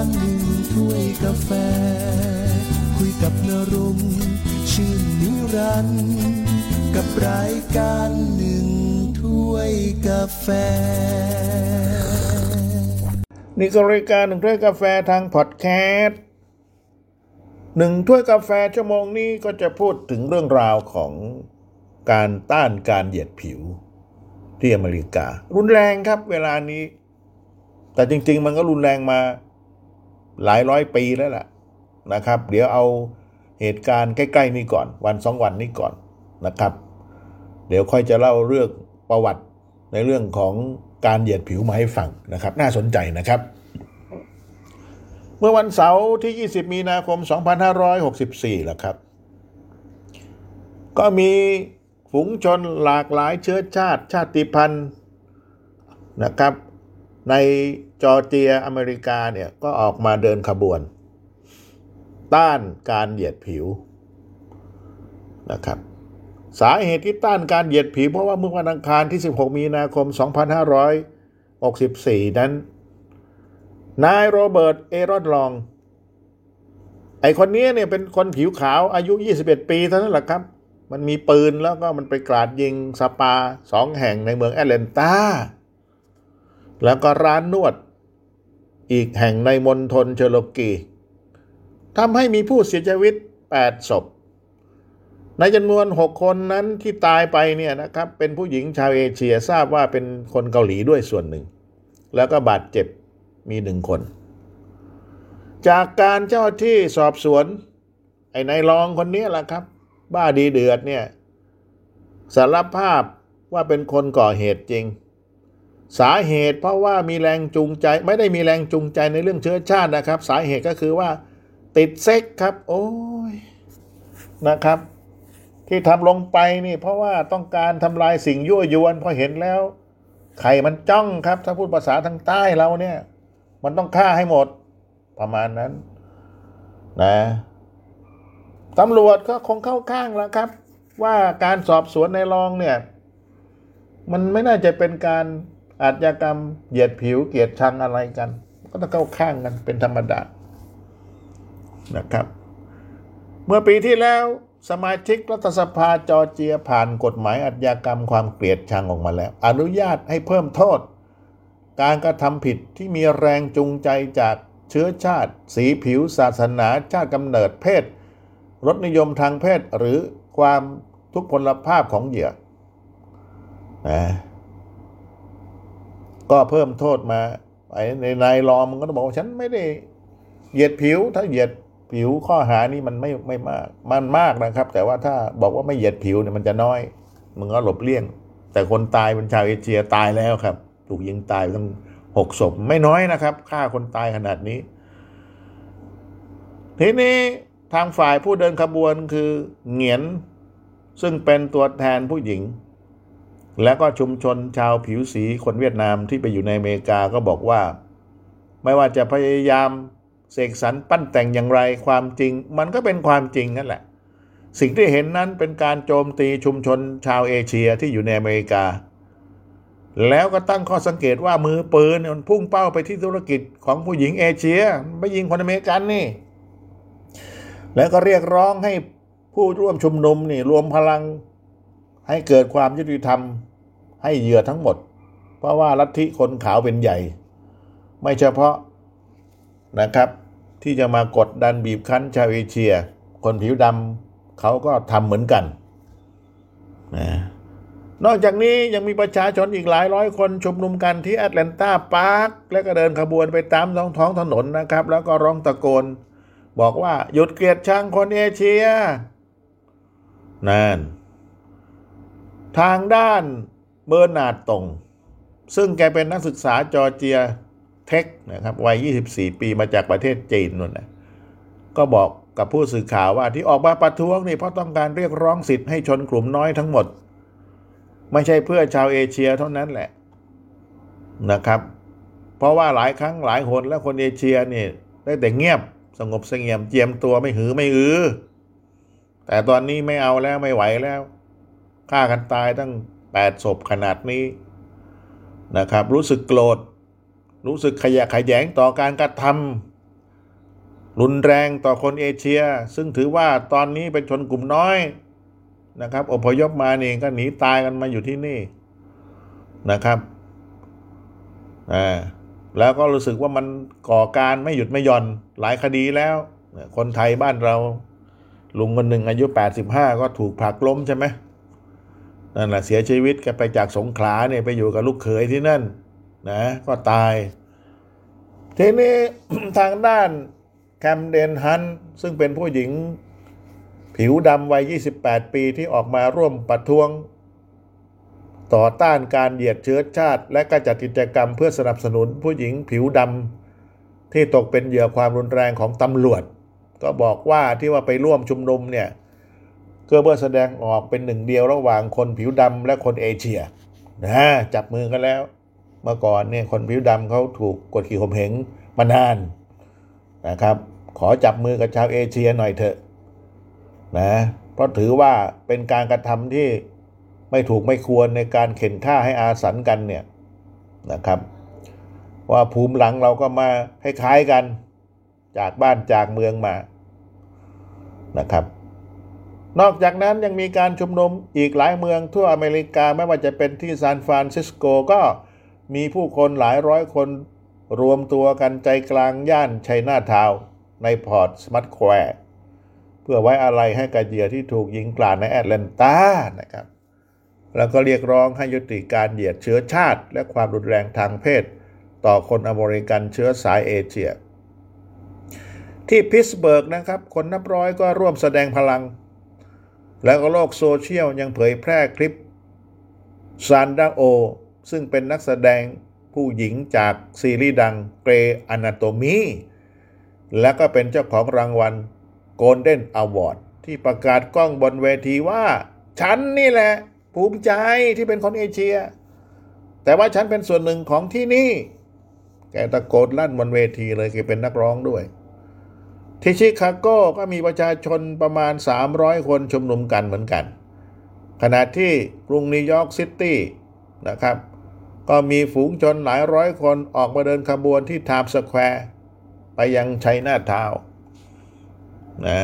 ารหนึ่งถ้วยกาแฟ คุยกับนรุมชื่นนิรันด์กับรายการหนึ่งถ้วยกาแฟนี่ก็รายการหนึ่งถ้วยกาแฟทางพอดแคสต์หนึ่งถ้วยกาแฟชั่วโมงนี้ก็จะพูดถึงเรื่องราวของการต้านการเหยียดผิว ที่อเมริกา รุนแรงครับเวลานี้ แต่จริง ๆ มันก็รุนแรงมา หลายร้อยปีแล้วล่ะนะครับ เดี๋ยวเอาเหตุการณ์ใกล้ ๆ นี้ก่อน วันสองวันนี้ก่อนนะครับ เดี๋ยวค่อยจะเล่าเรื่องประวัติในเรื่องของการเหยียดผิวมาให้ฟังนะครับ น่าสนใจนะครับ เมื่อวันเสาร์ที่ 20 มีนาคม 2564แล้วครับ ก็มีฝูงชนหลากหลายเชื้อชาติชาติพันธุ์นะครับ ใน จอร์เจียอเมริกาเนี่ย ก็ออกมาเดินขบวน ต้านการเหยียดผิวนะครับ สาเหตุที่ต้านการเหยียดผิว เพราะว่าเมื่อวันอังคารที่ 16 มีนาคม 2564 นั้น นายโรเบิร์ต เอรอนลอง ไอคนนี้เนี่ยเป็นคนผิวขาวอายุ 21 ปีเท่านั้นแหละครับ มันมีปืนแล้วก็มันไปกราดยิงสปาสองแห่งในเมืองแอตแลนตาแล้วก็ร้านนวด อีกแห่งในมณฑลเชโลกีทำให้มีผู้เสียชีวิต 8 ศพ ในจำนวน 6 คนนั้นที่ตายไปเนี่ยนะครับ เป็นผู้หญิงชาวเอเชียทราบว่าเป็นคนเกาหลีด้วยส่วนหนึ่ง แล้วก็บาดเจ็บมีหนึ่งคน จากการเจ้าที่สอบสวน ไอ้นายรองคนนี้แหละครับ บ้าดีเดือดเนี่ยสารภาพว่าเป็นคนก่อเหตุจริง สาเหตุเพราะว่ามีแรงจูงใจไม่ได้มีแรงจูงใจในเรื่องเชื้อชาตินะครับ สาเหตุก็คือว่า ติดเซ็กครับ โอ้ยนะครับ ที่ทำลงไปนี่ เพราะว่าต้องการทำลายสิ่งยั่วยวนพอเห็นแล้วไข่มันจ้องครับ ถ้าพูดภาษาทางใต้เราเนี่ย มันต้องฆ่าให้หมดประมาณนั้น นะตำรวจก็คงเข้าข้างแล้วครับ ว่าการสอบสวนในรองเนี่ย มันไม่น่าจะเป็นการ อาชญากรรมเหยียดผิวเกลียรติชังอะไรกัน ก็ต้องเข้าข้างกันเป็นธรรมดานะครับ เมื่อปีที่แล้วสมาชิกรัฐสภาจอร์เจียผ่านกฎหมายอาชญากรรมความเกลียดชังออกมาแล้ว อนุญาตให้เพิ่มโทษ การกระทำผิดที่มีแรงจูงใจจากเชื้อชาติ สีผิว ศาสนา ชาติกำเนิดเพศ รสนิยมทางเพศหรือความทุกพลภาพของเหยื่อนะ ก็เพิ่มโทษมาไอ้ในนายรอมันก็ต้องบอกว่าฉันไม่ได้เหยียดผิวถ้าเหยียดผิวข้อหานี้มันไม่ไม่มาก มันมากนะครับ แต่ว่าถ้าบอกว่าไม่เหยียดผิวเนี่ยมันจะน้อยมึงก็หลบเลี่ยง แต่คนตายเป็นชาวเอเชียตายแล้วครับ ถูกยิงตายตั้งหกศพไม่น้อยนะครับฆ่าคนตายขนาดนี้ ทีนี้ทางฝ่ายผู้เดินขบวนคือเหงียน ซึ่งเป็นตัวแทนผู้หญิง และก็ชุมชนชาวผิวสีคนเวียดนามที่ไปอยู่ในอเมริกาก็บอกว่า ไม่ว่าจะพยายามเสกสรรปั้นแต่งอย่างไรความจริง มันก็เป็นความจริงนั่นแหละ สิ่งที่เห็นนั้นเป็นการโจมตีชุมชนชาวเอเชียที่อยู่ในอเมริกา แล้วก็ตั้งข้อสังเกตว่ามือปืนมันพุ่งเป้าไปที่ธุรกิจของผู้หญิงเอเชียไม่ยิงคนอเมริกันนี่ แล้วก็เรียกร้องให้ผู้ร่วมชุมนุมนี่รวมพลังให้เกิดความยุติธรรม ให้เหยื่อทั้งหมด เพราะว่าลัทธิคนขาวเป็นใหญ่ ไม่เฉพาะนะครับ ที่จะมากดดันบีบคั้นชาวเอเชีย คนผิวดำเขาก็ทำเหมือนกันนะนอกจากนี้ยังมีประชาชนอีกหลายร้อยคนชุมนุมกันที่แอตแลนตาพาร์คและก็เดินขบวนไปตามท้องท้องถนนนะครับ แล้วก็ร้องตะโกน บอกว่าหยุดเกลียดชังคนเอเชียนั่นทางด้าน เบอร์นาร์ดตง ซึ่งแกเป็นนักศึกษาจอร์เจียเทคนะครับวัย 24 ปีมาจากประเทศจีนนู่นนะก็บอกกับผู้สื่อข่าวว่าที่ออกมาประท้วงนี่เพราะต้องการเรียกร้องสิทธิ์ให้ชนกลุ่มน้อยทั้งหมด ไม่ใช่เพื่อชาวเอเชียเท่านั้นแหละนะครับ เพราะว่าหลายครั้งหลายหนแล้วคนเอเชียนี่ได้แต่เงียบสงบเสงี่ยมเจียมตัวไม่หือไม่อือแต่ตอนนี้ไม่เอาแล้วไม่ไหวแล้วฆ่ากันตายตั้ง แปดศพขนาดนี้นะครับ รู้สึกโกรธ รู้สึกขยะขยแยงต่อการกระทรุนแรงต่อคนเอเชีย ซึ่งถือว่าตอนนี้เป็นชนกลุ่มน้อยนะครับ อพยพมานี่ก็หนีตายกันมาอยู่ที่นี่นะครับอ่าแล้วก็รู้สึกว่ามันก่อการไม่หยุดไม่หย่อนหลายคดีแล้ว คนไทยบ้านเรา ลุงคนหนึ่งอายุ 85 ก็ถูกผลักล้มใช่ไหม นั่นแหละเสียชีวิตกันไปจากสงขลาเนี่ยไปอยู่กับลูกเขยที่นั่นนะก็ตาย ทีนี้ทางด้านแคมเดนฮันซึ่งเป็นผู้หญิงผิวดำวัย 28 ปีที่ออกมาร่วมประท้วง ต่อต้านการเหยียดเชื้อชาติ และก็จัดกิจกรรมเพื่อสนับสนุนผู้หญิงผิวดำที่ตกเป็นเหยื่อความรุนแรงของตำรวจ ก็บอกว่าที่ว่าไปร่วมชุมนุมเนี่ย ก็เพื่อแสดงออกเป็นหนึ่งเดียวระหว่างคนผิวดำและคนเอเชียนะจับมือกันแล้ว เมื่อก่อนเนี่ยคนผิวดำเขาถูกกดขี่ข่มเหงมานานนะครับ ขอจับมือกับชาวเอเชียหน่อยเถอะนะเพราะถือว่าเป็นการกระทำที่ไม่ถูกไม่ควรในการเข็นฆ่าให้อาสันกันเนี่ยนะครับ ว่าภูมิหลังเราก็มาคล้ายๆกันจากบ้านจากเมืองมานะครับ นอกจากนั้นยังมีการชุมนุมอีกหลายเมืองทั่วอเมริกาไม่ว่าจะเป็นที่ซานฟรานซิสโกก็มีผู้คนหลายร้อยคนรวมตัวกันใจกลางย่านไชน่าทาวน์ในพอร์ตสมัทสแควร์เพื่อไว้อาลัยให้กับเหยื่อที่ถูกยิงกราดในแอตแลนตานะครับ แล้วก็เรียกร้องให้ยุติการเหยียดเชื้อชาติ และความรุนแรงทางเพศ ต่อคนอเมริกันเชื้อสายเอเชีย ที่พิสเบิร์กนะครับ คนนับร้อยก็ร่วมแสดงพลัง แล้วก็โลกโซเชียลยังเผยแพร่คลิปซานดาโอ ซึ่งเป็นนักแสดงผู้หญิงจากซีรีส์ดังเกรอนาโตมีและก็เป็นเจ้าของรางวัล Golden Award ที่ประกาศก้องบนเวทีว่า ฉันนี่แหละ ภูมิใจที่เป็นคนเอเชีย แต่ว่าฉันเป็นส่วนหนึ่งของที่นี่ แกตะโกนลั่นบนเวทีเลยแกเป็นนักร้องด้วย ที่ชิคาโกก็มีประชาชนประมาณ 300 คนชุมนุมกันเหมือนกัน ขณะที่กรุงนิวยอร์กซิตี้นะครับ ก็มีฝูงชนหลายร้อยคนออกมาเดินขบวนที่ไทม์สแควร์ไปยังชัยนาทาว์นะ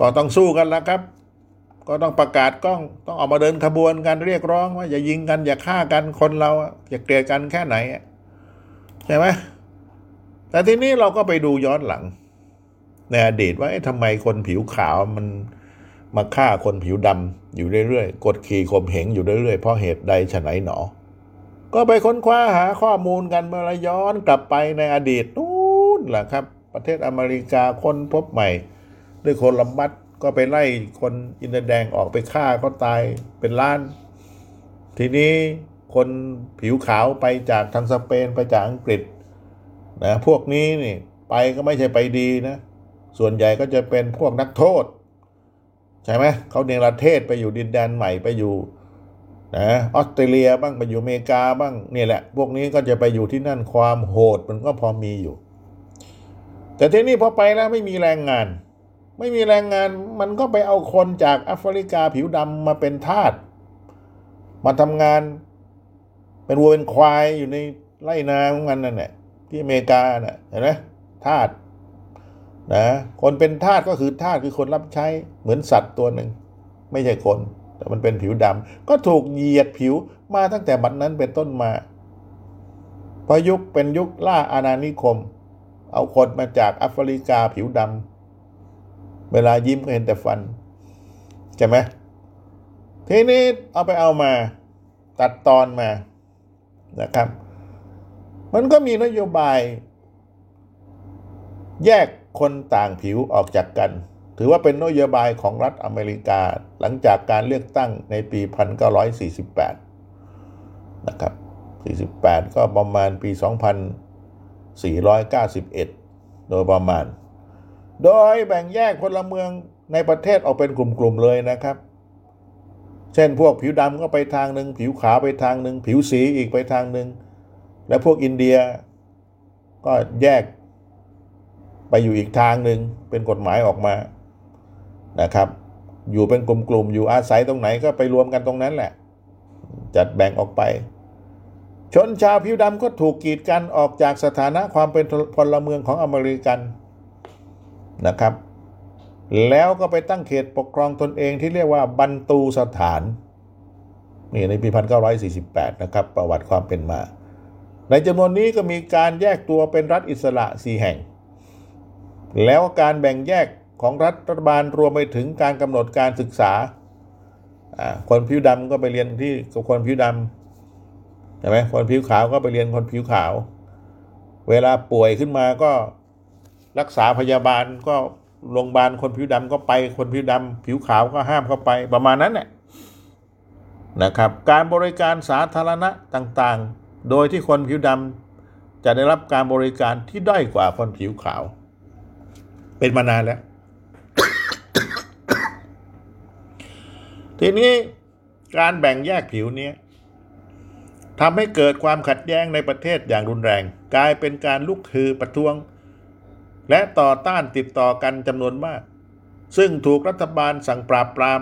ก็ต้องสู้กันแล้วครับ ก็ต้องประกาศกล้องต้องออกมาเดินขบวนกันเรียกร้องว่าอย่ายิงกันอย่าฆ่ากันคนเราอย่าเกลียดกันแค่ไหนใช่ไหมแต่ทีนี้เราก็ไปดูย้อนหลัง ในอดีตว่าทำไมคนผิวขาวมันมาฆ่าคนผิวดำอยู่เรื่อยๆ กดขี่ข่มเหงอยู่เรื่อยๆ เพราะเหตุใดฉะไหนหนอ ก็ไปค้นคว้าหาข้อมูลกันเมื่อย้อนกลับไปในอดีตนู้นแหละครับ ประเทศอเมริกาค้นพบใหม่ ด้วยคนลำบัดก็ไปไล่คนอินเดียแดงออกไปฆ่าเขาตายเป็นล้าน ทีนี้คนผิวขาวไปจากทางสเปนไปจากอังกฤษนะพวกนี้นี่ไปก็ไม่ใช่ไปดีนะ ส่วนใหญ่ก็จะเป็นพวกนักโทษ ใช่ไหมเขาเนรเทศไปอยู่ดินแดนใหม่ไปอยู่นะออสเตรเลียบ้างไปอยู่อเมริกาบ้างนี่แหละ พวกนี้ก็จะไปอยู่ที่นั่นความโหดมันก็พอมีอยู่ แต่ทีนี้พอไปแล้วไม่มีแรงงาน ไม่มีแรงงานมันก็ไปเอาคนจากแอฟริกาผิวดำมาเป็นทาสมาทำงานเป็นวัวเป็นควายอยู่ในไร่นาของมันนั่นแหละที่อเมริกาน่ะเห็นไหมทาส นะคนเป็นทาสก็คือทาสคือคนรับใช้เหมือนสัตว์ตัวหนึ่ง ไม่ใช่คน แต่มันเป็นผิวดำก็ถูกเหยียดผิวมาตั้งแต่บัดนั้นเป็นต้นมาพอยุคเป็นยุคล่าอาณานิคม เอาคนมาจากแอฟริกาผิวดำเวลายิ้มก็เห็นแต่ฟันใช่ไหมทีนี้เอาไปเอามาตัดตอนมานะครับ มันก็มีนโยบาย แยก คนต่างผิวออกจากกัน ถือว่าเป็นนโยบายของรัฐอเมริกาหลังจากการเลือกตั้งในปี 1948 นะครับ 48 ก็ประมาณปี 2491 โดยประมาณ โดยแบ่งแยกพลเมืองในประเทศออกเป็นกลุ่มๆเลยนะครับ เช่นพวกผิวดำก็ไปทางหนึ่งผิวขาวไปทางหนึ่งผิวสีอีกไปทางหนึ่งและพวกอินเดียก็แยก ไปอยู่อีกทางหนึ่งเป็นกฎหมายออกมานะครับ อยู่เป็นกลุ่มๆอยู่อาศัยตรงไหนก็ไปรวมกันตรงนั้นแหละ จัดแบ่งออกไป ชนชาวผิวดำก็ถูกกีดกันออกจากสถานะความเป็นพลเมืองของอเมริกันนะครับ แล้วก็ไปตั้งเขตปกครองตนเองที่เรียกว่าบันตูสถานนี่ในปี 1948 นะครับ ประวัติความเป็นมา ในจำนวนนี้ก็มีการแยกตัวเป็นรัฐอิสระสี่แห่ง แล้วการแบ่งแยกของรัฐบาลรวมไปถึงการกำหนดการศึกษา คนผิวดำก็ไปเรียนที่กับคนผิวดำใช่ไหมคนผิวขาวก็ไปเรียนคนผิวขาว เวลาป่วยขึ้นมาก็รักษาพยาบาลก็โรงพยาบาลคนผิวดำก็ไปคนผิวดำผิวขาวก็ห้ามเข้าไปประมาณนั้นแหละนะครับการบริการสาธารณะต่างๆ โดยที่คนผิวดำจะได้รับการบริการที่ด้อยกว่าคนผิวขาว เป็นมานานแล้ว ทีนี้การแบ่งแยกผิวนี้ทำให้เกิดความขัดแย้งในประเทศอย่างรุนแรง กลายเป็นการลุกฮือประท้วง และต่อต้านติดต่อกันจำนวนมาก ซึ่งถูกรัฐบาลสั่งปราบปราม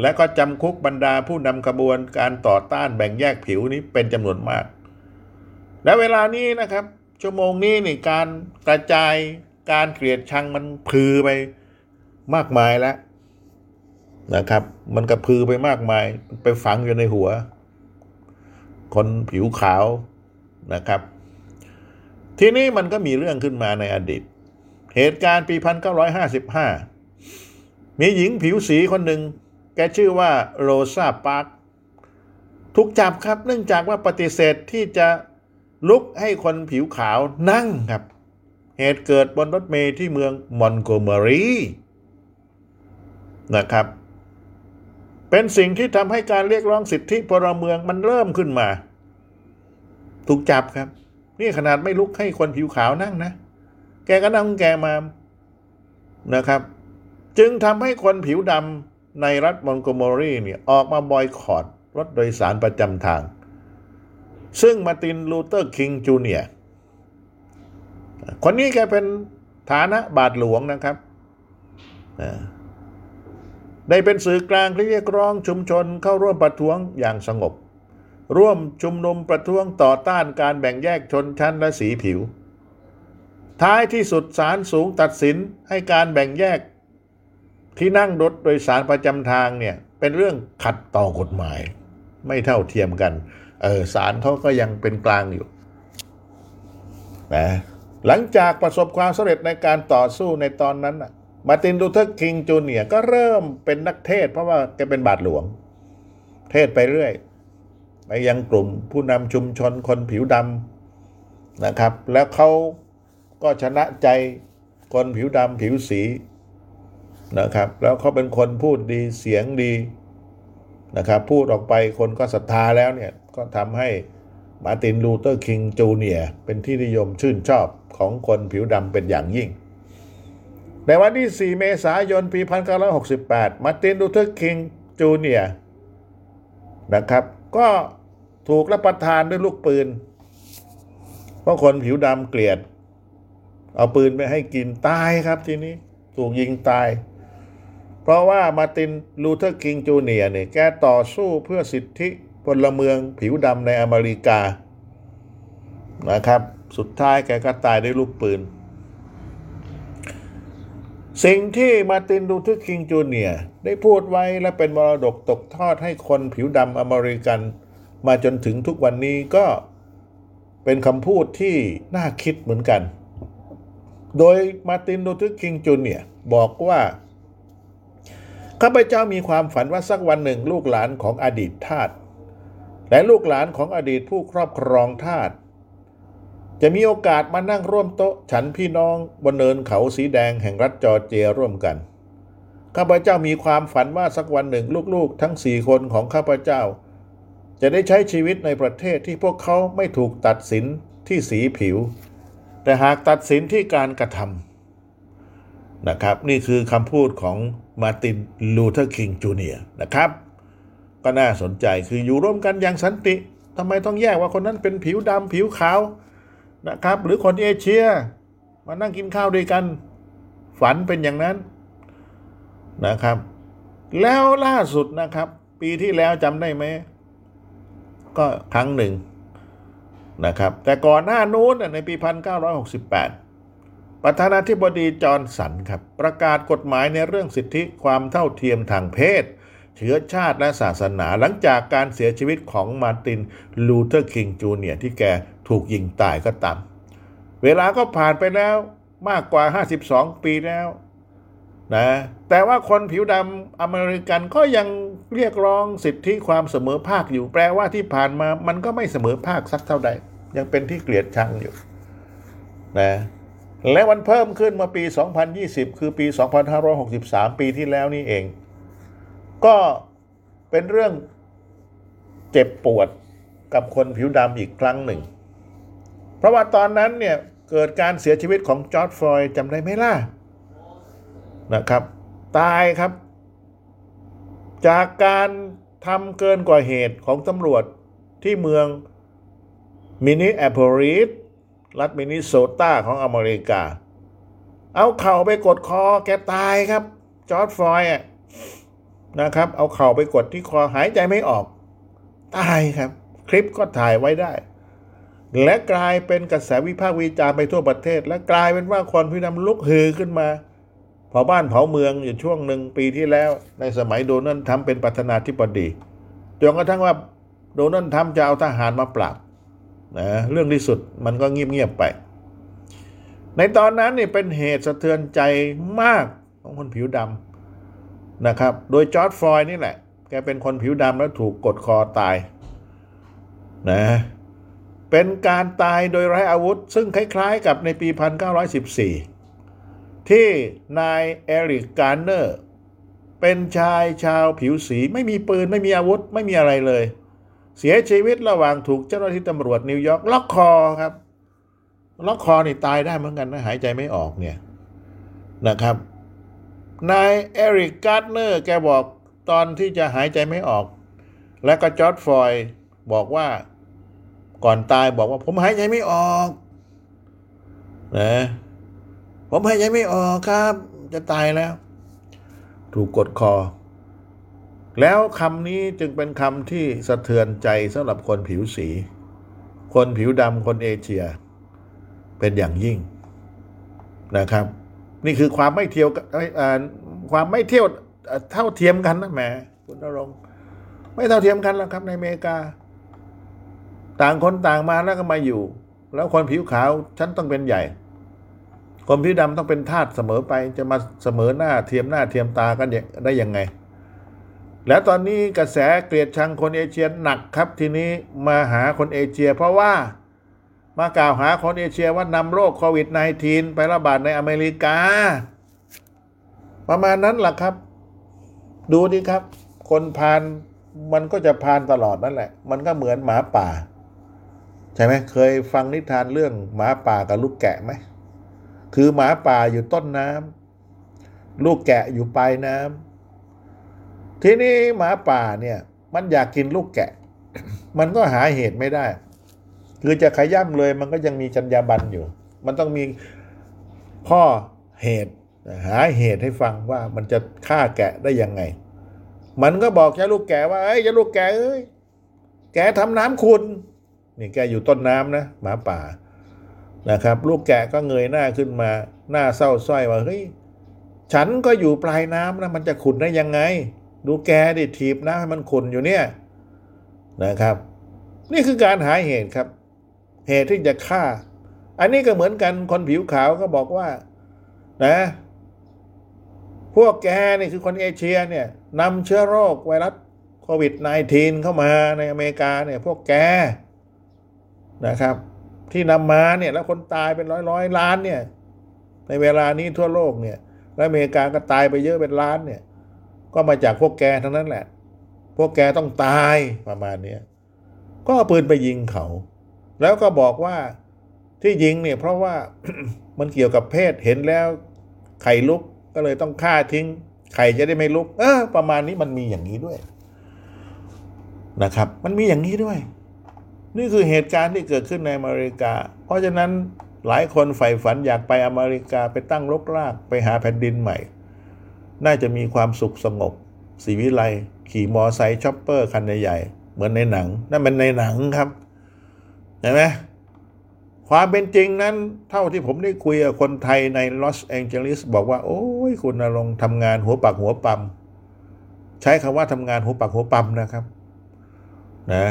และก็จำคุกบรรดาผู้นำขบวนการต่อต้านแบ่งแยกผิวนี้เป็นจำนวนมาก และเวลานี้นะครับ ชั่วโมงนี้นี่การกระจาย การเกลียดชังมันพือไปมากมายแล้วนะครับ มันกระพือไปมากมาย ไปฝังอยู่ในหัว คนผิวขาวนะครับ ทีนี้มันก็มีเรื่องขึ้นมาในอดีต เหตุการณ์ปี 1955 มีหญิงผิวสีคนหนึ่ง แกชื่อว่าโรซาปาร์คถูกจับครับ เนื่องจากว่าปฏิเสธที่จะลุกให้คนผิวขาวนั่งครับ เหตุเกิดบนรถเมล์ที่เมืองมอนโกเมอรีนะครับ เป็นสิ่งที่ทำให้การเรียกร้องสิทธิพลเมืองมันเริ่มขึ้นมา ถูกจับครับ นี่ขนาดไม่ลุกให้คนผิวขาวนั่งนะ แกก็นั่งแกมานะครับ จึงทำให้คนผิวดำในรัฐมอนโกเมอรีเนี่ยออกมาบอยคอตรถโดยสารประจำทาง ซึ่งมาร์ตินลูเทอร์คิงจูเนียร์ คนนี้แกเป็นฐานะบาทหลวงนะครับ ได้เป็นสื่อกลางที่เรียกร้องชุมชนเข้าร่วมประท้วงอย่างสงบ ร่วมชุมนุมประท้วงต่อต้านการแบ่งแยกชนชั้นและสีผิว ท้ายที่สุดศาลสูงตัดสินให้การแบ่งแยกที่นั่งรถโดยสารประจำทางเนี่ยเป็นเรื่องขัดต่อกฎหมาย ไม่เท่าเทียมกัน เออศาลเขาก็ยังเป็นกลางอยู่นะ หลังจากประสบความสำเร็จในการต่อสู้ในตอนนั้นมาร์ตินลูเทอร์คิงจูเนียร์ก็เริ่มเป็นนักเทศน์ เพราะว่าแกเป็นบาทหลวง เทศน์ไปเรื่อยไปยังกลุ่มผู้นำชุมชนคนผิวดำนะครับ แล้วเขาก็ชนะใจคนผิวดำผิวสีนะครับ แล้วเขาเป็นคนพูดดีเสียงดีนะครับ พูดออกไปคนก็ศรัทธาแล้วเนี่ย ก็ทำให้มาร์ตินลูเทอร์คิงจูเนียร์เป็นที่นิยมชื่นชอบ ของคนผิวดำเป็นอย่างยิ่ง ในวันที่ 4 เมษายน ปี 1968 มาร์ตินลูเทอร์คิงจูเนียร์นะครับ ก็ถูกรับประทานด้วยลูกปืน เพราะคนผิวดำเกลียด เอาปืนไปให้กินตายครับทีนี้ถูกยิงตาย เพราะว่ามาร์ตินลูเทอร์คิงจูเนียร์เนี่ยแกต่อสู้เพื่อสิทธิพลเมืองผิวดำในอเมริกานะครับ สุดท้ายแกก็ตายด้วยลูกปืน สิ่งที่มาตินดูทึกคิงจูเนียได้พูดไว้และเป็นมรดกตกทอดให้คนผิวดำอเมริกัน มาจนถึงทุกวันนี้ก็เป็นคำพูดที่น่าคิดเหมือนกัน โดยมาตินดูทึกคิงจูเนียบอกว่าข้าพเจ้ามีความฝันว่าสักวันหนึ่งลูกหลานของอดีตทาสและลูกหลานของอดีตผู้ครอบครองทาส จะมีโอกาสมานั่งร่วมโต๊ะ ฉันพี่น้องบนเนินเขาสีแดงแห่งรัฐจอร์เจียร่วมกัน ข้าพเจ้ามีความฝันว่าสักวันหนึ่งลูกๆ ทั้งสี่คนของข้าพเจ้า จะได้ใช้ชีวิตในประเทศที่พวกเขาไม่ถูกตัดสินที่สีผิว แต่หากตัดสินที่การกระทำนะครับ นี่คือคำพูดของมาร์ตินลูเทอร์คิงจูเนียร์นะครับ ก็น่าสนใจคืออยู่ร่วมกันอย่างสันติทำไมต้องแยกว่าคนนั้นเป็นผิวดำผิวขาว นะครับ หรือคนเอเชีย มานั่งกินข้าวด้วยกัน ฝันเป็นอย่างนั้นนะครับ แล้วล่าสุดนะครับ ปีที่แล้วจำได้ไหมก็ครั้งหนึ่งนะครับ แต่ก่อนหน้านู้นในปี 1968 ประธานาธิบดีจอร์นสันครับ ประกาศกฎหมายในเรื่องสิทธิความเท่าเทียมทางเพศ เชื้อชาติและศาสนาหลังจากการเสียชีวิตของมาร์ตินลูเทอร์คิงจูเนียร์ที่แกถูกยิงตายก็ตาม เวลาก็ผ่านไปแล้วมากกว่า 52 ปีแล้วนะแต่ว่าคนผิวดำอเมริกันก็ยังเรียกร้องสิทธิความเสมอภาคอยู่แปลว่าที่ผ่านมามันก็ไม่เสมอภาคสักเท่าใด ยังเป็นที่เกลียดชังอยู่นะและมันเพิ่มขึ้นมาปี 2020 คือปี 2563 ปีที่แล้วนี่เอง ก็เป็นเรื่องเจ็บปวดกับคนผิวดำอีกครั้งหนึ่ง เพราะว่าตอนนั้นเนี่ยเกิดการเสียชีวิตของจอร์จ ฟลอยด์จำได้ไหมล่ะนะครับ ตายครับ จากการทำเกินกว่าเหตุของตำรวจที่เมืองมินิแอโพลิสรัฐมินิโซตาของอเมริกา เอาเข่าไปกดคอแกตายครับ จอร์จ ฟลอยด์ นะครับ เอาเข่าไปกดที่คอหายใจไม่ออก ตายครับ คลิปก็ถ่ายไว้ได้ และกลายเป็นกระแสวิพากษ์วิจารณ์ไปทั่วประเทศ และกลายเป็นว่าคนผิวดำลุกฮือขึ้นมาเผาบ้านเผาเมืองอยู่ช่วงหนึ่งปีที่แล้ว ในสมัยโดนัลด์ทรัมป์เป็นประธานาธิบดีจนกระทั่งว่าโดนัลด์ทรัมป์จะเอาทหารมาปราบนะเรื่องที่สุดมันก็เงียบๆไป ในตอนนั้นนี่เป็นเหตุสะเทือนใจมากของคนผิวดำ นะครับ โดยจอร์จ ฟลอยด์นี่แหละ แกเป็นคนผิวดำแล้วถูกกดคอตายนะเป็นการตายโดยไร้อาวุธ ซึ่งคล้ายๆกับในปี 1914 ที่นายเอริกการ์เนอร์เป็นชายชาวผิวสีไม่มีปืนไม่มีอาวุธไม่มีอะไรเลย เสียชีวิตระหว่างถูกเจ้าหน้าที่ตำรวจนิวยอร์กล็อกคอครับล็อกคอนี่ตายได้เหมือนกันนะหายใจไม่ออกเนี่ยนะครับ นายเอริกการ์เนอร์แกบอกตอนที่จะหายใจไม่ออก และก็จอร์จ ฟลอยด์บอกว่าก่อนตายบอกว่าผมหายใจไม่ออกนะผมหายใจไม่ออกครับ จะตายแล้ว ถูกกดคอ แล้วคำนี้จึงเป็นคำที่สะเทือนใจสำหรับคนผิวสี คนผิวดำคนเอเชีย เป็นอย่างยิ่งนะครับ นี่คือความไม่เที่ยวความไม่เที่ยวเท่าเทียมกันนะแหมคุณนรงไม่เท่าเทียมกันแล้วครับในอเมริกา ต่างคนต่างมาแล้วก็มาอยู่ แล้วคนผิวขาวฉันต้องเป็นใหญ่ คนผิวดำต้องเป็นทาสเสมอไปจะมาเสมอหน้าเทียมหน้าเทียมตากันได้ยังไง แล้วตอนนี้กระแสเกลียดชังคนเอเชียหนักครับทีนี้มาหาคนเอเชีย เพราะว่า มากล่าวหาคนเอเชียว่านำโรคโควิด -19 ไประบาดในอเมริกา ประมาณนั้นแหละครับ ดูดิครับ คนพานมันก็จะพานตลอดนั่นแหละ มันก็เหมือนหมาป่า ใช่ไหมเคยฟังนิทานเรื่องหมาป่ากับลูกแกะไหม คือหมาป่าอยู่ต้นน้ำลูกแกะอยู่ปลายน้ำทีนี้หมาป่าเนี่ย มันอยากกินลูกแกะ มันก็หาเหตุไม่ได้ คือจะขย่ำเลยมันก็ยังมีจัญญาบันอยู่ มันต้องมีข้อเหตุหาเหตุให้ฟังว่ามันจะฆ่าแกะได้ยังไง มันก็บอกแค่ลูกแกะว่าเอ้ยจะลูกแกะเอ้ยแกทำน้ำคุณนี่แกอยู่ต้นน้ำนะหมาป่านะครับ ลูกแกะก็เงยหน้าขึ้นมา หน้าเศร้าส้อยว่าเฮ้ยฉันก็อยู่ปลายน้ำนะมันจะขุนได้ยังไง ดูแกดิถีบนะให้มันขุนอยู่เนี่ยนะครับ นี่คือการหาเหตุครับ เหตุที่จะฆ่า อันนี้ก็เหมือนกันคนผิวขาวก็บอกว่า นะ พวกแกนี่คือคนเอเชียเนี่ยนำเชื้อโรคไวรัสโควิด -19 เข้ามาในอเมริกาเนี่ย พวกแกนะครับ ที่นำมาเนี่ยแล้วคนตายเป็นร้อยร้อยล้านเนี่ย ในเวลานี้ทั่วโลกเนี่ย และอเมริกาก็ตายไปเยอะเป็นล้านเนี่ย ก็มาจากพวกแกทั้งนั้นแหละ พวกแกต้องตายประมาณนี้ก็เอาปืนไปยิงเขา แล้วก็บอกว่าที่ยิงเนี่ยเพราะว่ามันเกี่ยวกับเพศเห็นแล้วไข่ลุกก็เลยต้องฆ่าทิ้ง ไข่จะได้ไม่ลุก เออ ประมาณนี้มันมีอย่างนี้ด้วยนะครับ มันมีอย่างนี้ด้วย นี่คือเหตุการณ์ที่เกิดขึ้นในอเมริกา เพราะฉะนั้นหลายคนใฝ่ฝันอยากไปอเมริกาไปตั้งรกรากไปหาแผ่นดินใหม่ น่าจะมีความสุขสงบสีวิไลขี่มอไซค์ชอปเปอร์คันใหญ่ๆเหมือนในหนัง นั่นเป็นในหนังครับ เห็นไหมความเป็นจริงนั้น เท่าที่ผมได้คุยกับคนไทยในลอสแองเจลิสบอกว่า โอ้ยคุณนรงทำงานหัวปักหัวปั๊มใช้คำว่าทำงานหัวปักหัวปั๊มนะครับนะ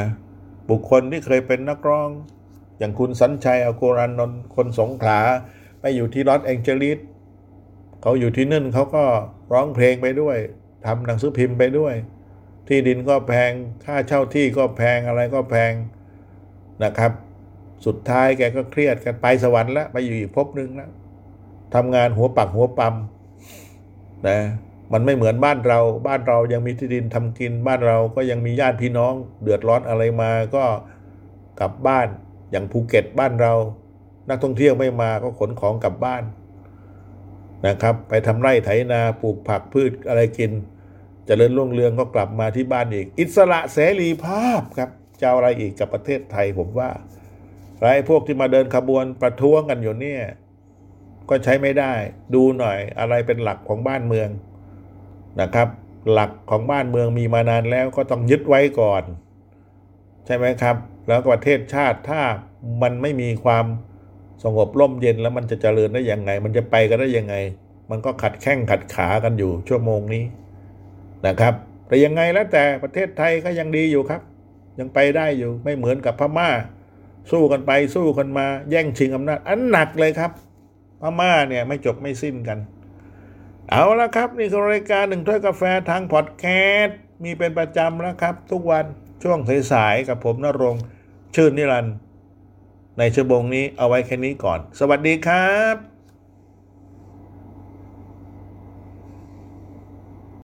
บุคคลที่เคยเป็นนักร้อง อย่างคุณสัญชัยอโกรานนท์คนสงขลาไปอยู่ที่ลอสแองเจลิสเขาอยู่ที่นั่นเขาก็ร้องเพลงไปด้วยทำหนังสือพิมพ์ไปด้วย ที่ดินก็แพงค่าเช่าที่ก็แพงอะไรก็แพง นะครับ สุดท้ายแกก็เครียดกันไปสวรรค์แล้วไปอยู่อีกภพหนึ่งแล้วทำงานหัวปักหัวปั๊มนะมันไม่เหมือนบ้านเรา บ้านเรายังมีที่ดินทำกิน บ้านเราก็ยังมีญาติพี่น้อง เดือดร้อนอะไรมาก็กลับบ้านอย่างภูเก็ตบ้านเรา นักท่องเที่ยวไม่มาก็ขนของกลับบ้านนะครับ ไปทำไร่ไถนาปลูกผักพืชอะไรกินจเจริญรุ่งเรืองก็กลับมาที่บ้านอีก อิสระเสรีภาพครับ จะอาอะไรอีกกับประเทศไทยผมว่าไรพวกที่มาเดินขบวนประท้วงกันอยู่เนี่ย ก็ใช้ไม่ได้ ดูหน่อยอะไรเป็นหลักของบ้านเมืองนะครับ หลักของบ้านเมืองมีมานานแล้วก็ต้องยึดไว้ก่อน ใช่ไหมครับ แล้วประเทศชาติถ้ามันไม่มีความสงบร่มเย็นแล้วมันจะเจริญได้ยังไง มันจะไปกันได้ยังไง มันก็ขัดแข้งขัดขากันอยู่ชั่วโมงนี้นะครับ แต่ยังไงแล้วแต่ประเทศไทยก็ยังดีอยู่ครับ ยังไปได้อยู่ไม่เหมือนกับพม่า สู้กันไปสู้กันมา แย่งชิงอำนาจ อันหนักเลยครับ พม่าเนี่ยไม่จบไม่สิ้นกัน เอาละครับ นี่คือรายการหนึ่งถ้วยกาแฟทางพอดแคสต์มีเป็นประจำแล้วครับ ทุกวันช่วงสายๆกับผมนรงชื่นนิรันดร์ในชั่วโมงนี้เอาไว้แค่นี้ก่อน สวัสดีครับ